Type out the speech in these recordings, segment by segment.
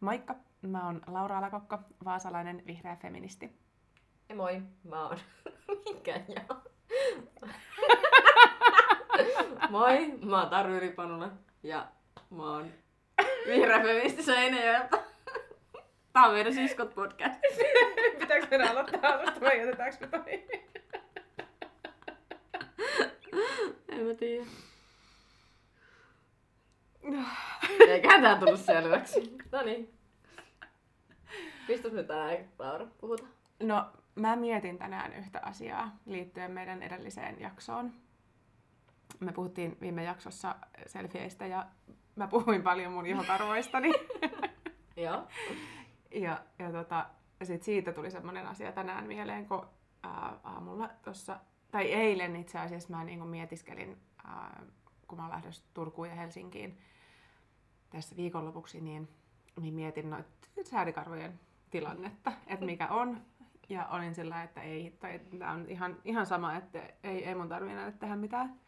Moikka, mä oon Laura Alakokko, vaasalainen vihreä feministi. Ja moi, mä oon Mikä joo? moi, mä oon Taru Ylipanula ja mä oon vihreä feministi Seinäjoelta. Tää on meidän siskot podcast. Pitääkö meidän aloittaa alusta vai jätetäänkö me toi? En mä tiedä. Eiköhän tää tullut selväksi. No niin. Mistä me tänään, Laura, puhutaan? No, mä mietin tänään yhtä asiaa liittyen meidän edelliseen jaksoon. Me puhuttiin viime jaksossa selfieistä ja mä puhuin paljon mun ihokarvoistani. Joo. ja ja tota, sit siitä tuli semmonen asia tänään mieleen, kun ää, aamulla tuossa, tai eilen itse asiassa mä niin mietiskelin, ää, kun mä lähdössä Turkuun ja Helsinkiin tässä viikonlopuksi, niin, niin mietin noita säärikarvojen tilannetta, että mikä on. Ja olin sillä, että ei, tai tämä on ihan, ihan sama, että ei, ei mun tarvitse näitä tehdä mitään.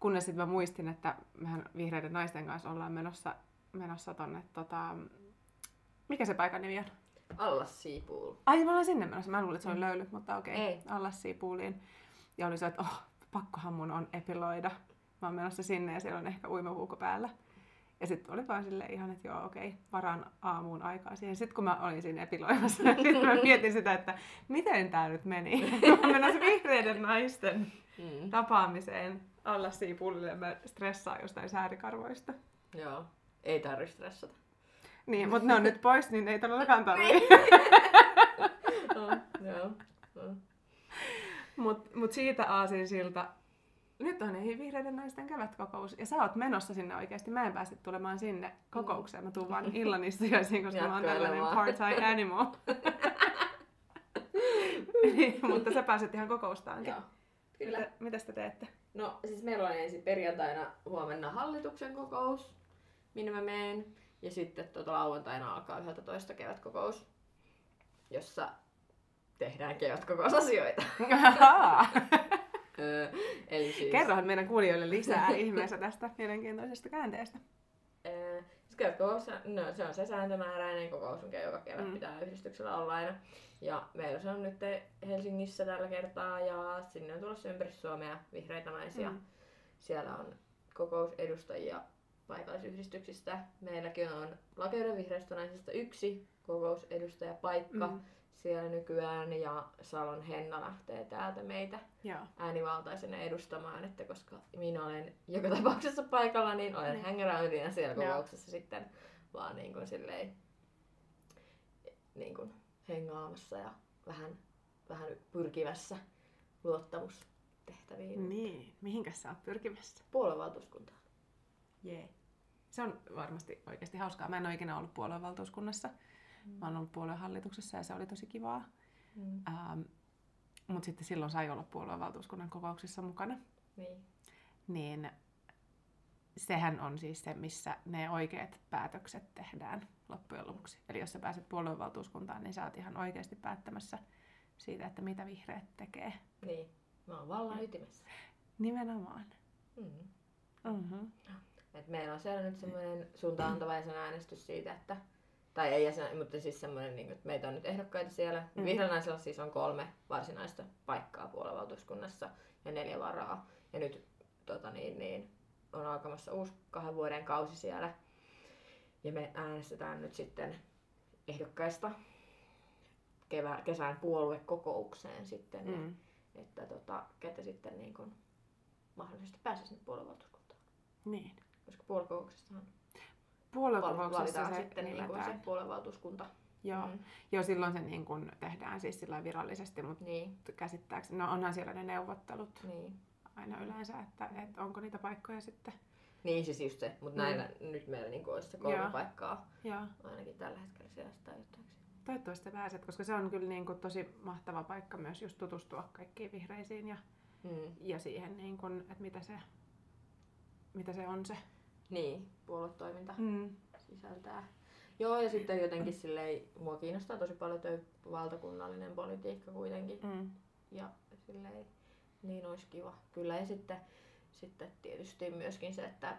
Kunnes sitten mä muistin, että mehän vihreiden naisten kanssa ollaan menossa, menossa tonne, tota, mikä se paikan nimi on? Allas Siipuul. Ai, me ollaan sinne menossa. Mä luulin, että se oli löyly, mutta okei. Ei. Allassiipuuliin. Ja oli se, että oh, pakkohan mun on epiloida. Mä oon menossa sinne ja siellä on ehkä uimapuukko päällä. Ja sitten oli vaan silleen ihan, että joo, okei, varaan aamuun aikaa siihen. Sitten kun mä olin siinä epiloimassa, niin mä mietin sitä, että miten tää nyt meni. Mä menossa vihreiden naisten Mm. tapaamiseen Allassiipuulille ja mä stressaan jostain säärikarvoista. Joo. Ei tarvi stressata. Niin, mutta ne on nyt pois, niin ei todellakaan tarvitse. no, joo. No. Mut, mut siitä aasinsilta, nyt on ei vihreiden naisten kevätkokous, ja sä oot menossa sinne oikeasti. Mä en pääse tulemaan sinne kokoukseen, mä tuun vaan illan istujaisiin, koska mä oon tällainen part-time animal. Niin, Mutta sä pääset ihan kokoustaankin. Joo. Kyllä. Mitä, te teette? No siis meillä on ensin perjantaina huomenna hallituksen kokous, minne mä menen. Ja sitten tota, lauantaina alkaa 11 kevätkokous, jossa tehdään kevätkokousasioita. Eli siis... Kerrohan meidän kuulijoille lisää ihmeessä tästä mielenkiintoisesta käänteestä. Siis kevätkokous, no, se on se sääntömääräinen kokous, mikä joka kevät Mm. pitää yhdistyksellä olla aina. Ja meillä se on nyt Helsingissä tällä kertaa ja sinne on tulossa ympäri Suomea vihreitä naisia. Mm. Siellä on kokousedustajia paikallisyhdistyksistä. Meilläkin on Lakeuden vihreistä naisista yksi kokousedustajapaikka Mm. Siellä nykyään ja Salon Henna lähtee täältä meitä Joo. äänivaltaisena edustamaan, että koska minä olen joka tapauksessa paikalla, niin olen Niin. hängeräylinä siellä Joo. kokouksessa sitten vaan niin kuin silleen niin kuin hengaamassa ja vähän, vähän pyrkivässä luottamustehtäviin Niin, mihinkäs sä oot pyrkimässä? puoluevaltuuskuntaan. Jee. Se on varmasti oikeasti hauskaa. Mä en ole ikinä ollut puoluevaltuuskunnassa. Mä oon ollut puoluehallituksessa ja se oli tosi kivaa. Mm. Ähm, Mutta sitten silloin sai olla puoluevaltuuskunnan kokouksissa mukana. Niin. Niin sehän on siis se, missä ne oikeat päätökset tehdään loppujen lopuksi. Eli jos sä pääset puoluevaltuuskuntaan, niin sä oot ihan oikeasti päättämässä siitä, että mitä vihreät tekee. Niin. Mä oon vallan ytimessä. Nimenomaan. Mm. Mm-hmm. Et meillä on siellä nyt semmoinen suuntaantava jäsenäänestys siitä, että tai ei jäsen, mutta siis semmoinen, niin, että meitä on nyt ehdokkaita siellä. Mm. Mm. Vihreällä naisella siis on kolme varsinaista paikkaa puoluevaltuuskunnassa ja neljä varaa. Ja nyt tota, niin, niin, on alkamassa uusi kahden vuoden kausi siellä. Ja me äänestetään nyt sitten ehdokkaista kevä, kesän puoluekokoukseen sitten, mm. Mm. että tota, ketä sitten niin kun, mahdollisesti pääsee sinne puoluevaltuuskuntaan. Niin. Koska puoluekokouksessahan Puoluekokouksessa se sitten niin kuin se puoluevaltuuskunta. Joo. Mm. Joo, silloin se niin kun tehdään siis sillä virallisesti, mutta Niin, käsittääkseni, no onhan siellä ne neuvottelut niin. aina yleensä, että, että onko niitä paikkoja sitten. Niin siis just se, mutta Mm. näillä nyt meillä niin olisi se kolme Joo. paikkaa Joo. ainakin tällä hetkellä siellä sitä. Toivottavasti pääset, koska se on kyllä niin kuin tosi mahtava paikka myös just tutustua kaikkiin vihreisiin ja, Mm. ja siihen, niin kuin, että mitä se, mitä se on se. Niin, puoluetoiminta Mm. sisältää. Joo, ja sitten jotenkin silleen, mua kiinnostaa tosi paljon tuo valtakunnallinen politiikka kuitenkin. Mm. Ja silleen, niin olisi kiva. Kyllä, ja sitten, sitten tietysti myöskin se, että,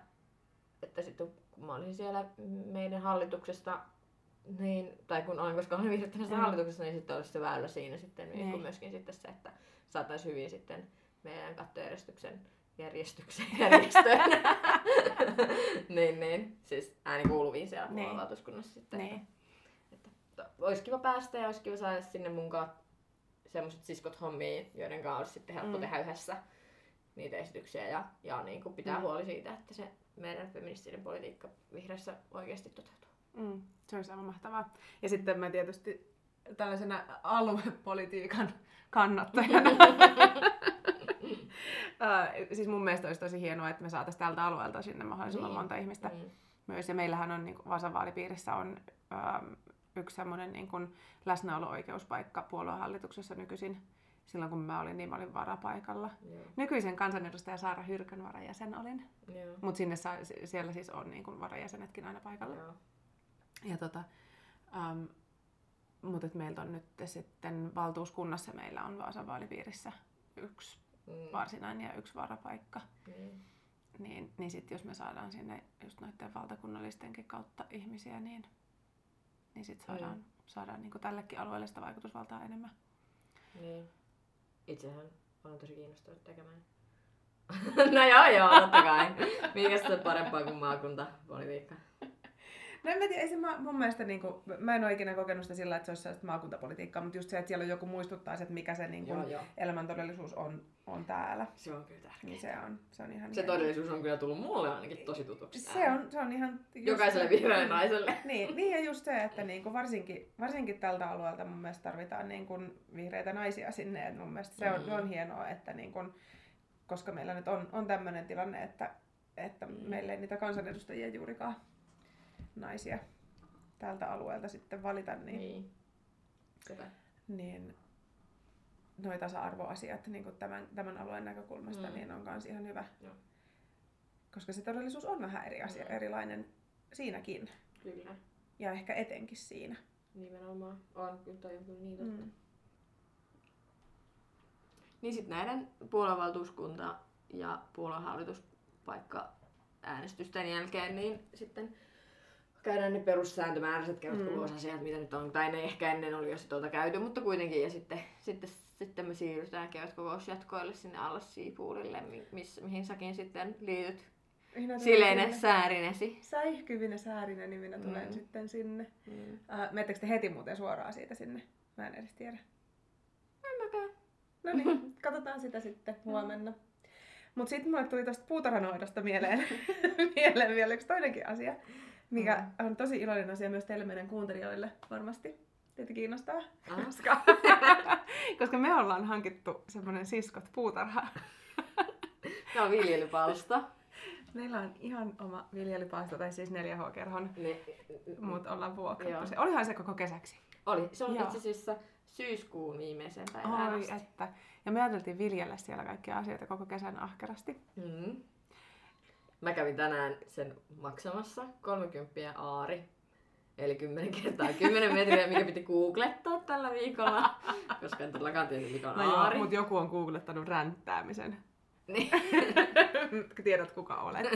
että sitten kun mä olin siellä meidän hallituksesta niin, tai kun olen, koska olen vihdyttänyt Mm. hallituksessa, niin sitten olisi se väylä siinä sitten, niin. Niin. myöskin sitten se, että saataisiin hyvin sitten meidän kattojärjestyksen järjestyksen järjestöön. niin, niin. Siis ääni kuuluviin siellä Niin. puoluevaltuuskunnassa sitten. Niin. Että, että olisi kiva päästä ja olisi kiva saada sinne munkaan semmoiset siskot hommiin, joiden kanssa olisi sitten helppo Mm. tehdä yhdessä niitä esityksiä ja, ja niin kuin pitää Mm. huoli siitä, että se meidän feministinen politiikka vihreässä oikeasti toteutuu. Mm, se olisi aivan mahtavaa. Ja sitten mä tietysti tällaisena aluepolitiikan kannattajana. Siis mun mielestä olisi tosi hienoa, että me saataisiin tältä alueelta sinne mahdollisimman Niin. monta ihmistä Mm. myös. Ja meillähän on niin Vasan vaalipiirissä on äm, yksi semmoinen niin kuin läsnäolo-oikeuspaikka puoluehallituksessa nykyisin. Silloin kun mä olin, niin mä olin varapaikalla. Joo. Nykyisen kansanedustaja Saara Hyrkön varajäsen olin. Joo. Mutta sinne saa, siellä siis on niin kuin varajäsenetkin aina paikalla. Joo. Ja tota, um, mutta meiltä on nyt sitten valtuuskunnassa meillä on Vaasan vaalipiirissä yksi Mm. varsinainen ja yksi varapaikka. Niin. Niin, niin sitten jos me saadaan sinne just noiden valtakunnallistenkin kautta ihmisiä, niin, niin sitten saadaan, Mm. saadaan niinku tällekin alueelle sitä vaikutusvaltaa enemmän. Niin. Itsehän olen tosi kiinnostunut tekemään. no joo, joo, totta kai. Mikä se parempaa kuin maakuntapolitiikka? No en mä tiedä, ei se mä, mun mielestä, niinku, mä en ole ikinä kokenut sitä sillä, että se olisi sellaista maakuntapolitiikkaa, mutta just se, että siellä on joku muistuttaa, että mikä se niinku, Joo, joo. elämäntodellisuus on, on täällä. Se on kyllä tärkeää. Niin se on, se on ihan Se hienoa. todellisuus on kyllä tullut mulle ainakin tosi tutuksi. Se on, se on ihan... just Jokaiselle se- vihreälle naiselle. Niin, niin ja just se, että niinku varsinkin, varsinkin tältä alueelta mun mielestä tarvitaan niinku vihreitä naisia sinne. Et mun mielestä se on, Mm. se on hienoa, että niinku, koska meillä nyt on, on tämmöinen tilanne, että, että Mm. meillä ei niitä kansanedustajia juurikaan naisia tältä alueelta sitten valita, niin, niin. Niin. Niin noi tasa-arvoasiat niin kuin tämän, tämän alueen näkökulmasta Mm. niin on kans ihan hyvä. Joo. Koska se todellisuus on vähän eri asia, Mm. erilainen siinäkin. Kyllä. Ja ehkä etenkin siinä. Nimenomaan. On, kyllä toi on kyllä niin totta. Mm. Niin sitten näiden puoluevaltuuskunta ja puoluehallituspaikka äänestysten jälkeen, niin sitten käydään ne perussääntömääräiset kevätkokousasiat, mitä nyt on, tai ne ehkä ennen oli jo tuolta käyty, mutta kuitenkin, ja sitten, sitten, sitten me siirrytään kevätkokousjatkoille sinne Allas Siipuulille, mi- miss, mihin säkin sitten liityt. Minä. Säärinesi. Säihkyvinen Säärinen, niin minä tulen Mm. sitten sinne. Mm. Äh, Menettekö te heti muuten suoraan siitä sinne? Mä en edes tiedä. En mäkään. No niin, katsotaan sitä sitten huomenna. Mutta sitten mulle tuli tuosta puutarhanoidosta mieleen, mieleen vielä yksi toinenkin asia, mikä on tosi iloinen asia myös teille meidän kuuntelijoille varmasti. Teitä kiinnostaa. Aha. Koska, koska me ollaan hankittu semmoinen siskot puutarha. Tämä on viljelypalsta. Meillä on ihan oma viljelypaasto, tai siis 4H-kerhon, Ne, mutta ollaan vuokrattu se. Olihan se koko kesäksi. oli. Se on itse asiassa syyskuun viimeisen päivään Oi, asti. että. Ja me ajateltiin viljellä siellä kaikkia asioita koko kesän ahkerasti. Mm. Mä kävin tänään sen maksamassa 30 aari. Eli 10 kertaa 10 metriä, mikä piti googlettaa tällä viikolla. Koska en todellakaan tiedä, mikä on No joo, aari. mutta joku on googlettanut ränttäämisen. Niin. Tiedät kuka olet.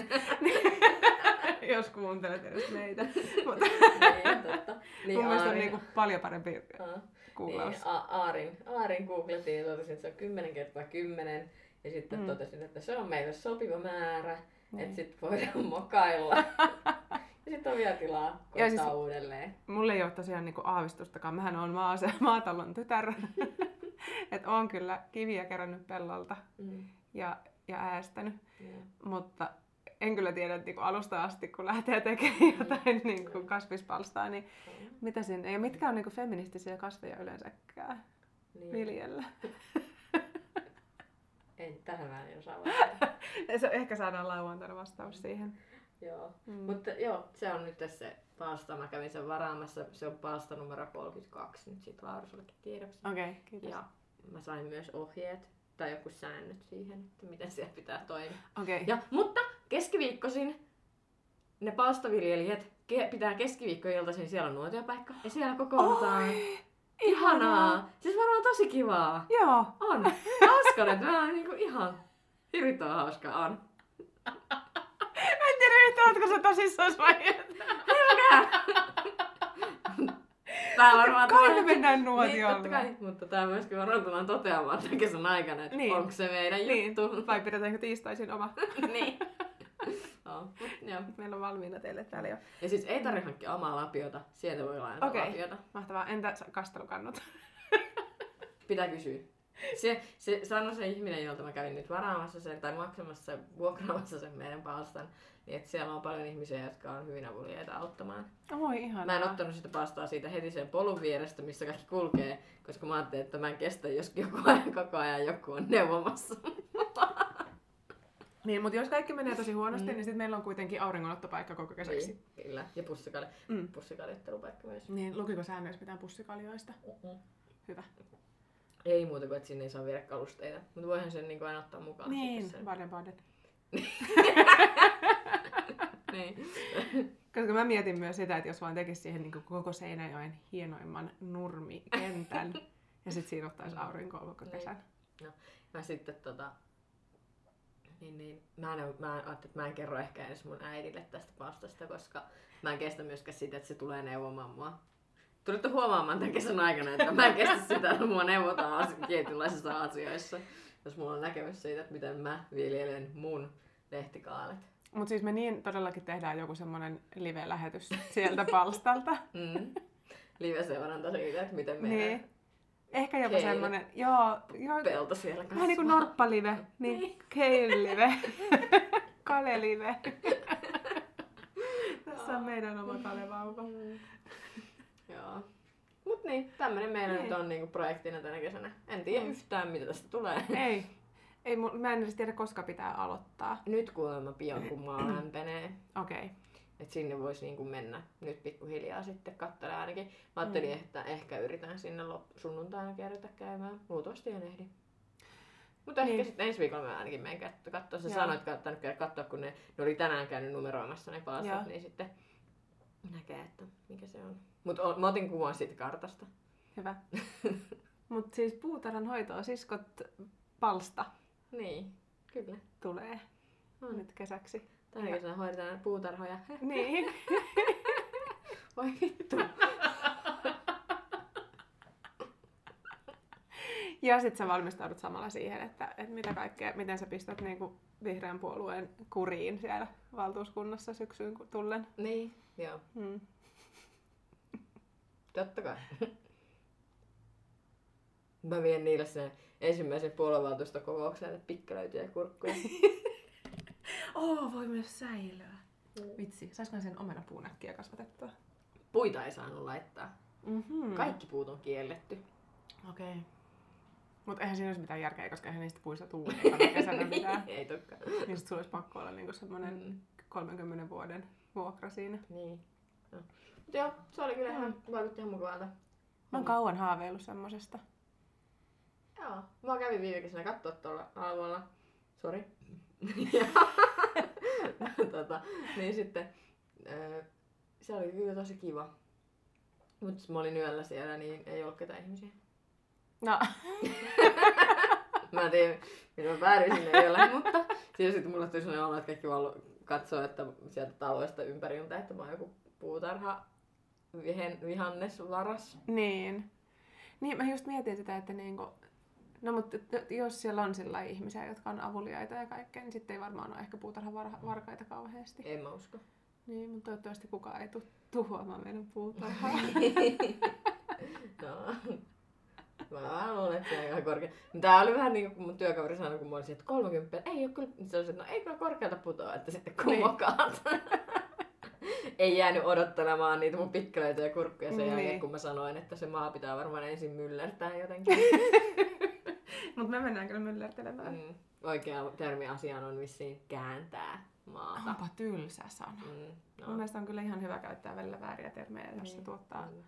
Jos kuuntelet edes meitä. Mutta niin, totta. Niin, mun mielestä on niinku paljon parempi googlaus. Niin, a- aarin, aarin googlettiin ja totesin, että se on 10 kertaa 10. Ja sitten Mm. mm. totesin, että se on meille sopiva määrä, Niin. että sitten voidaan mokailla. ja sitten on vielä tilaa koittaa Ja siis- uudelleen. Mulla ei ole tosiaan niinku aavistustakaan. Mähän on maase, maatalon tytär. Et on kyllä kiviä kerännyt pellolta Mm. ja, ja äästänyt. Joo. Mutta en kyllä tiedä, että niinku alusta asti, kun lähtee tekemään jotain niinku kasvispalstaa, niin mitä siinä, ja mitkä on niinku feministisiä kasveja yleensäkään Niin. viljellä. En, tähän mä en osaa vastata. Se, ehkä saadaan lauantaina vastaus siihen. joo. Mm. Mutta joo, se on nyt tässä palsta. Mä kävin sen varaamassa. Se on palsta numero 32. Nyt siitä Laura sullekin tiedoksi. Okei, okay, kiitos. Ja mä sain myös ohjeet tai joku säännöt siihen, että miten siellä pitää toimia. Okei. Okay. Ja, mutta keskiviikkoisin ne palstaviljelijät ke- pitää keskiviikkoiltaisin siellä on nuotiopaikka ja siellä kokoonnutaan. Oi, Ihanaa! Siis varmaan tosi kivaa. Joo. On. Hauska nyt. Mä niinku ihan hirvittävän hauska on. Mä en tiedä yhtään, ootko sä tosissaan vai et? Tää varmaan Kai me mennään Niin, nuotiolle. totta kai, mutta tämä myöskin varmaan tullaan toteamaan tämän kesän aikana, että Niin. onko se meidän Niin, juttu. vai pidetäänkö tiistaisin oma? niin. No, joo. Meillä on valmiina teille täällä jo. Ja siis ei tarvitse hankkia omaa lapiota, sieltä voi lainata Okei. lapiota. Mahtavaa. Entä kastelukannut? Pitää kysyä. Se, se sanoi se ihminen, jolta mä kävin nyt varaamassa sen tai maksamassa, vuokraamassa sen meidän palstan, niin että siellä on paljon ihmisiä, jotka on hyvin avuliaita auttamaan. Oi ihanaa. Mä en ottanut sitä palstaa siitä heti sen polun vierestä, missä kaikki kulkee, koska mä ajattelin, että mä en kestä, jos joku ajan koko ajan joku on neuvomassa. Niin, mutta jos kaikki menee tosi huonosti, Mm. niin sitten meillä on kuitenkin auringonottopaikka koko kesäksi. Niin, kyllä. Ja pussikali, Mm. pussikaljettelupaikka myös. Niin, lukiko säännöissä mitään pussikaljoista? Hyvä. Ei muuta kuin, että sinne ei saa viedä kalusteita. Mutta voihan sen niin aina ottaa mukaan. Niin, baden. sen. niin. Koska mä mietin myös sitä, että jos vaan tekisi siihen niin koko Seinäjoen hienoimman nurmikentän, ja sitten siinä ottaisi aurinkoa koko Niin. kesän. Mä sitten tota... Niin, niin. Mä, en, mä ajattelin, että mä en kerro ehkä edes mun äidille tästä palstasta, koska mä en kestä myöskään sitä, että se tulee neuvomaan mua. Tulitte huomaamaan tämän kesän aikana, että mä en kestä sitä, että mua neuvotaan tietynlaisissa asioissa. Jos mulla on näkemys siitä, että miten mä viljelen mun lehtikaalet. Mutta siis me niin todellakin tehdään joku semmoinen live-lähetys sieltä palstalta. Mm. Live-seuranta siitä, että miten meidän niin. Ehkä jopa Keili. semmoinen, joo, joo pelto siellä kasvaa. vähän niin kuin norppalive, niin keilive, kalelive. Tässä on meidän oma kalevauva. Mm. Joo. Mut niin, tämmönen meillä Niin. nyt on niinku projektina tänä kesänä. En tiedä Mm. yhtään mitä tästä tulee. Ei, ei mä en edes tiedä koska pitää aloittaa. Nyt kuulemma pian kun maa lämpenee. Okei. Okay. Että sinne voisi niinku mennä nyt pikkuhiljaa sitten katsella ainakin. Mä ajattelin, Mm. että ehkä yritän sinne lop- sunnuntaina kerrata käymään. Luultavasti en ehdi. Mutta ehkä Niin. sitten ensi viikolla mä ainakin menen katsoa. Sä Joo. sanoit, että käydä katsoa, kun ne, ne oli tänään käynyt numeroimassa ne Joo. palastot, niin sitten näkee, että mikä se on. Mutta mä otin kuvan siitä kartasta. Hyvä. Mutta siis puutarhan hoitoa siskot palsta Niin, kyllä. tulee On. nyt kesäksi. Tänä kesänä hoidetaan puutarhoja. Niin. Voi vittu. Ja sitten sä valmistaudut samalla siihen, että, että mitä kaikkea, miten sä pistät niinku vihreän puolueen kuriin siellä valtuuskunnassa syksyyn tullen. Niin, joo. Hmm. Totta kai. Mä vien niille sen ensimmäisen puoluevaltuustokokouksen pikkelöityjä ja kurkkuja. Oh, voi myös säilöä. Vitsi, saisiko sen omenapuunäkkiä kasvatettua? Puita ei saanut laittaa. Mm-hmm. Kaikki puut on kielletty. Okei. Okay. Mutta eihän siinä olisi mitään järkeä, koska eihän niistä puista tuu kesänä mitään. ei tokaan. Niin sulla olisi pakko olla niinku semmonen Mm. 30 vuoden vuokra siinä. Niin. No. Mut joo, se oli kyllä ihan, vaikutti ihan mukavalta. Mä oon kauan haaveillut semmosesta. Joo. Mä kävin viime kesänä katsoa tuolla alueella. Sori. Tota, niin sitten, ö, se oli kyllä tosi kiva. Mutta mä olin yöllä siellä, niin ei ollut ketään ihmisiä. No, Mä en tiedä, miten mä päädyin sinne yöllä, mutta siinä sitten mulle tuli sellainen olo, että kaikki vaan katsoo, että sieltä taloista ympäriltä, että mä oon joku puutarha vihen, vihannesvaras. niin. Niin, mä just mietin sitä, että niinku... No mutta jos siellä on sillä ihmisiä, jotka on avuliaita ja kaikkea, niin sitten ei varmaan ole ehkä puutarhavarkaita kauheasti. En mä usko. Niin, mutta toivottavasti kukaan ei tu- tuhoamaan meidän puutarhaa. No. Mä luulen, että se on ihan korkea. Tää oli vähän niin kuin mun työkaveri sanoi, kun mä olisin, että 30, ei ole kyllä, se oli, että no ei kyllä korkealta putoa, että sitten kumokaat. ei jäänyt odottelemaan niitä mun pikkelöitä ja kurkkuja sen Niin. jälkeen, kun mä sanoin, että se maa pitää varmaan ensin myllertää jotenkin. mutta me mennään kyllä myllertelemään. mm. Oikea termi asiaan on vissiin kääntää maata. Onpa tylsä sana. Mm. Mun mielestä on kyllä ihan hyvä käyttää välillä vääriä termejä, jos se Niin. tuottaa Mm.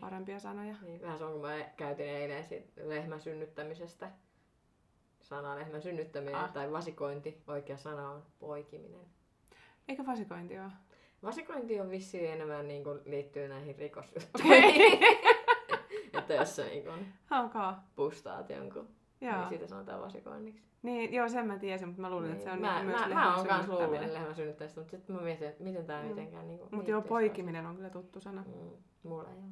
parempia sanoja. Niin, vähän se on, kun mä käytin eilen siitä lehmän synnyttämisestä. Sana lehmän synnyttäminen Ah. tai vasikointi. Oikea sana on poikiminen. Eikö vasikointi ole? Vasikointi on vissiin enemmän niin kuin, liittyy näihin rikosjuttuihin. että jos sä niin kuin, Haukaa. pustaat jonkun, Joo. niin siitä sanotaan vasikoinniksi. Niin, joo, sen mä tiesin, mutta mä luulin, että se on mä, niinku myös mä, lehmän mä oon kans luullut lehmän synnyttämistä, mutta sitten mä mietin, että miten tää Mm. mitenkään niin Mutta joo, poikiminen on kyllä tuttu sana. Mm, mulla ei ole.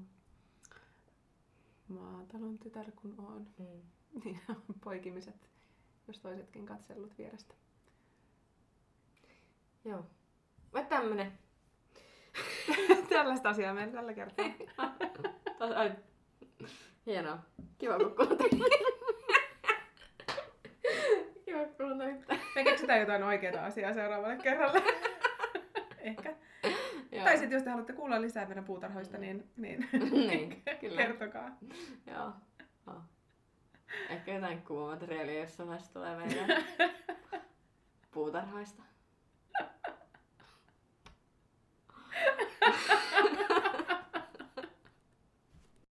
maatalon tytär kun on. Mm. Niin on poikimiset, jos toisetkin katsellut vierestä. Joo. Vai tämmönen. Tällaista asiaa meillä tällä kertaa. Hienoa. Kiva kun kuuntelit. Kiva kun kuuntelit. Me keksitään jotain oikeaa asiaa seuraavalle kerralle. Ehkä. Joo. Tai sitten jos te haluatte kuulla lisää meidän puutarhoista, niin, niin, niin, kyllä. kertokaa. Joo. Joo. Ehkä jotain kuvamateriaalia jossain vaiheessa tulee meidän puutarhoista.